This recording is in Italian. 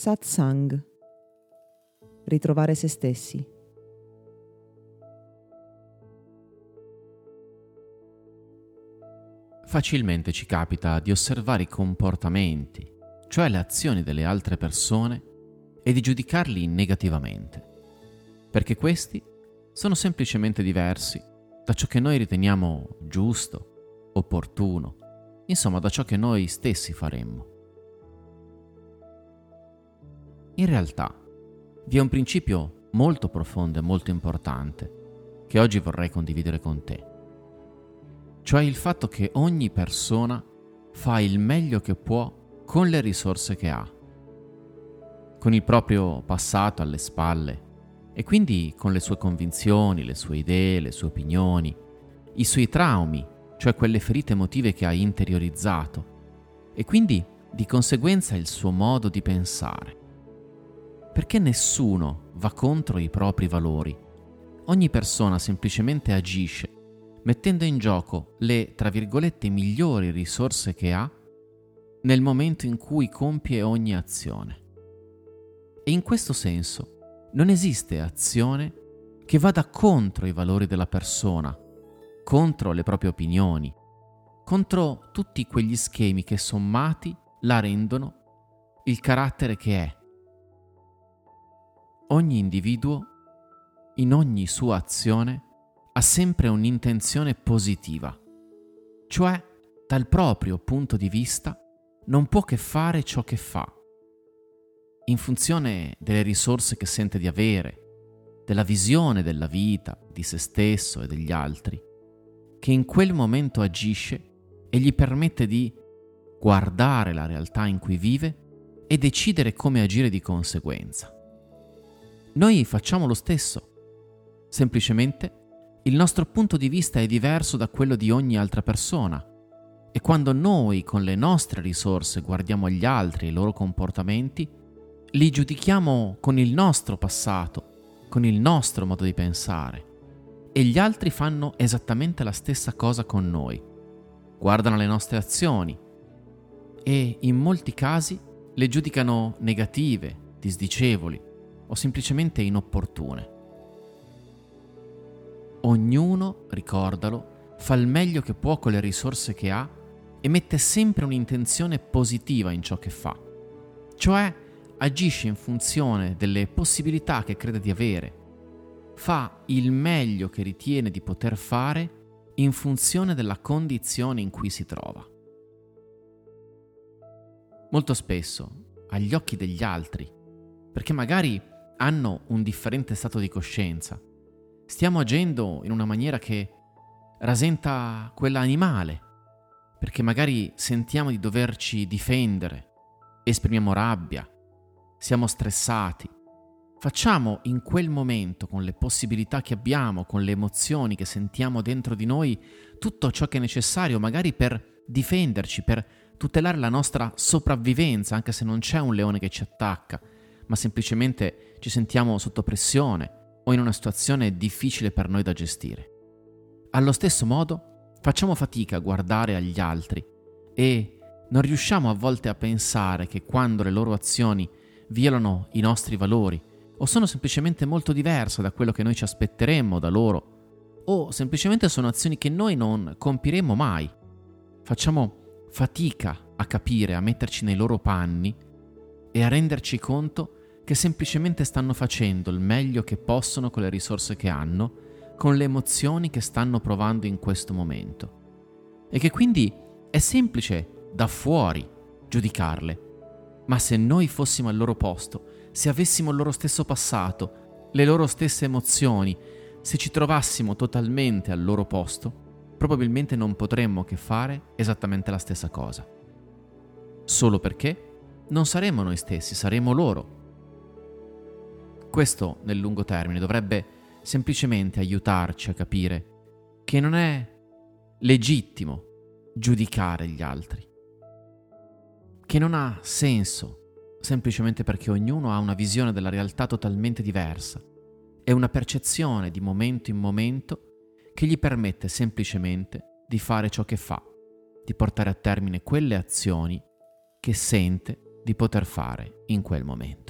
Satsang. Ritrovare se stessi. Facilmente ci capita di osservare i comportamenti, cioè le azioni delle altre persone, e di giudicarli negativamente, perché questi sono semplicemente diversi da ciò che noi riteniamo giusto, opportuno, insomma da ciò che noi stessi faremmo. In realtà vi è un principio molto profondo e molto importante che oggi vorrei condividere con te, cioè il fatto che ogni persona fa il meglio che può con le risorse che ha, con il proprio passato alle spalle e quindi con le sue convinzioni, le sue idee, le sue opinioni, i suoi traumi, cioè quelle ferite emotive che ha interiorizzato, e quindi di conseguenza il suo modo di pensare perché nessuno va contro i propri valori. Ogni persona semplicemente agisce, mettendo in gioco le, tra virgolette, migliori risorse che ha nel momento in cui compie ogni azione. E in questo senso non esiste azione che vada contro i valori della persona, contro le proprie opinioni, contro tutti quegli schemi che sommati la rendono il carattere che è ogni individuo, in ogni sua azione, ha sempre un'intenzione positiva, cioè dal proprio punto di vista non può che fare ciò che fa, in funzione delle risorse che sente di avere, della visione della vita, di se stesso e degli altri, che in quel momento agisce e gli permette di guardare la realtà in cui vive e decidere come agire di conseguenza. Noi facciamo lo stesso. Semplicemente il nostro punto di vista è diverso da quello di ogni altra persona. E quando noi con le nostre risorse guardiamo gli altri e i loro comportamenti, li giudichiamo con il nostro passato, con il nostro modo di pensare. E gli altri fanno esattamente la stessa cosa con noi. Guardano le nostre azioni e in molti casi le giudicano negative, disdicevoli o semplicemente inopportune. Ognuno, ricordalo, fa il meglio che può con le risorse che ha e mette sempre un'intenzione positiva in ciò che fa, cioè agisce in funzione delle possibilità che crede di avere, fa il meglio che ritiene di poter fare in funzione della condizione in cui si trova. Molto spesso, agli occhi degli altri, perché magari hanno un differente stato di coscienza. Stiamo agendo in una maniera che rasenta quella animale, perché magari sentiamo di doverci difendere, esprimiamo rabbia, siamo stressati. Facciamo in quel momento, con le possibilità che abbiamo, con le emozioni che sentiamo dentro di noi, tutto ciò che è necessario, magari per difenderci, per tutelare la nostra sopravvivenza, anche se non c'è un leone che ci attacca, ma semplicemente ci sentiamo sotto pressione o in una situazione difficile per noi da gestire. Allo stesso modo, facciamo fatica a guardare agli altri e non riusciamo a volte a pensare che quando le loro azioni violano i nostri valori o sono semplicemente molto diverse da quello che noi ci aspetteremmo da loro o semplicemente sono azioni che noi non compiremo mai. Facciamo fatica a capire, a metterci nei loro panni e a renderci conto che semplicemente stanno facendo il meglio che possono con le risorse che hanno, con le emozioni che stanno provando in questo momento. E che quindi è semplice da fuori giudicarle. Ma se noi fossimo al loro posto, se avessimo il loro stesso passato, le loro stesse emozioni, se ci trovassimo totalmente al loro posto, probabilmente non potremmo che fare esattamente la stessa cosa. Solo perché non saremo noi stessi, saremo loro questo nel lungo termine dovrebbe semplicemente aiutarci a capire che non è legittimo giudicare gli altri, che non ha senso semplicemente perché ognuno ha una visione della realtà totalmente diversa e una percezione di momento in momento che gli permette semplicemente di fare ciò che fa, di portare a termine quelle azioni che sente di poter fare in quel momento.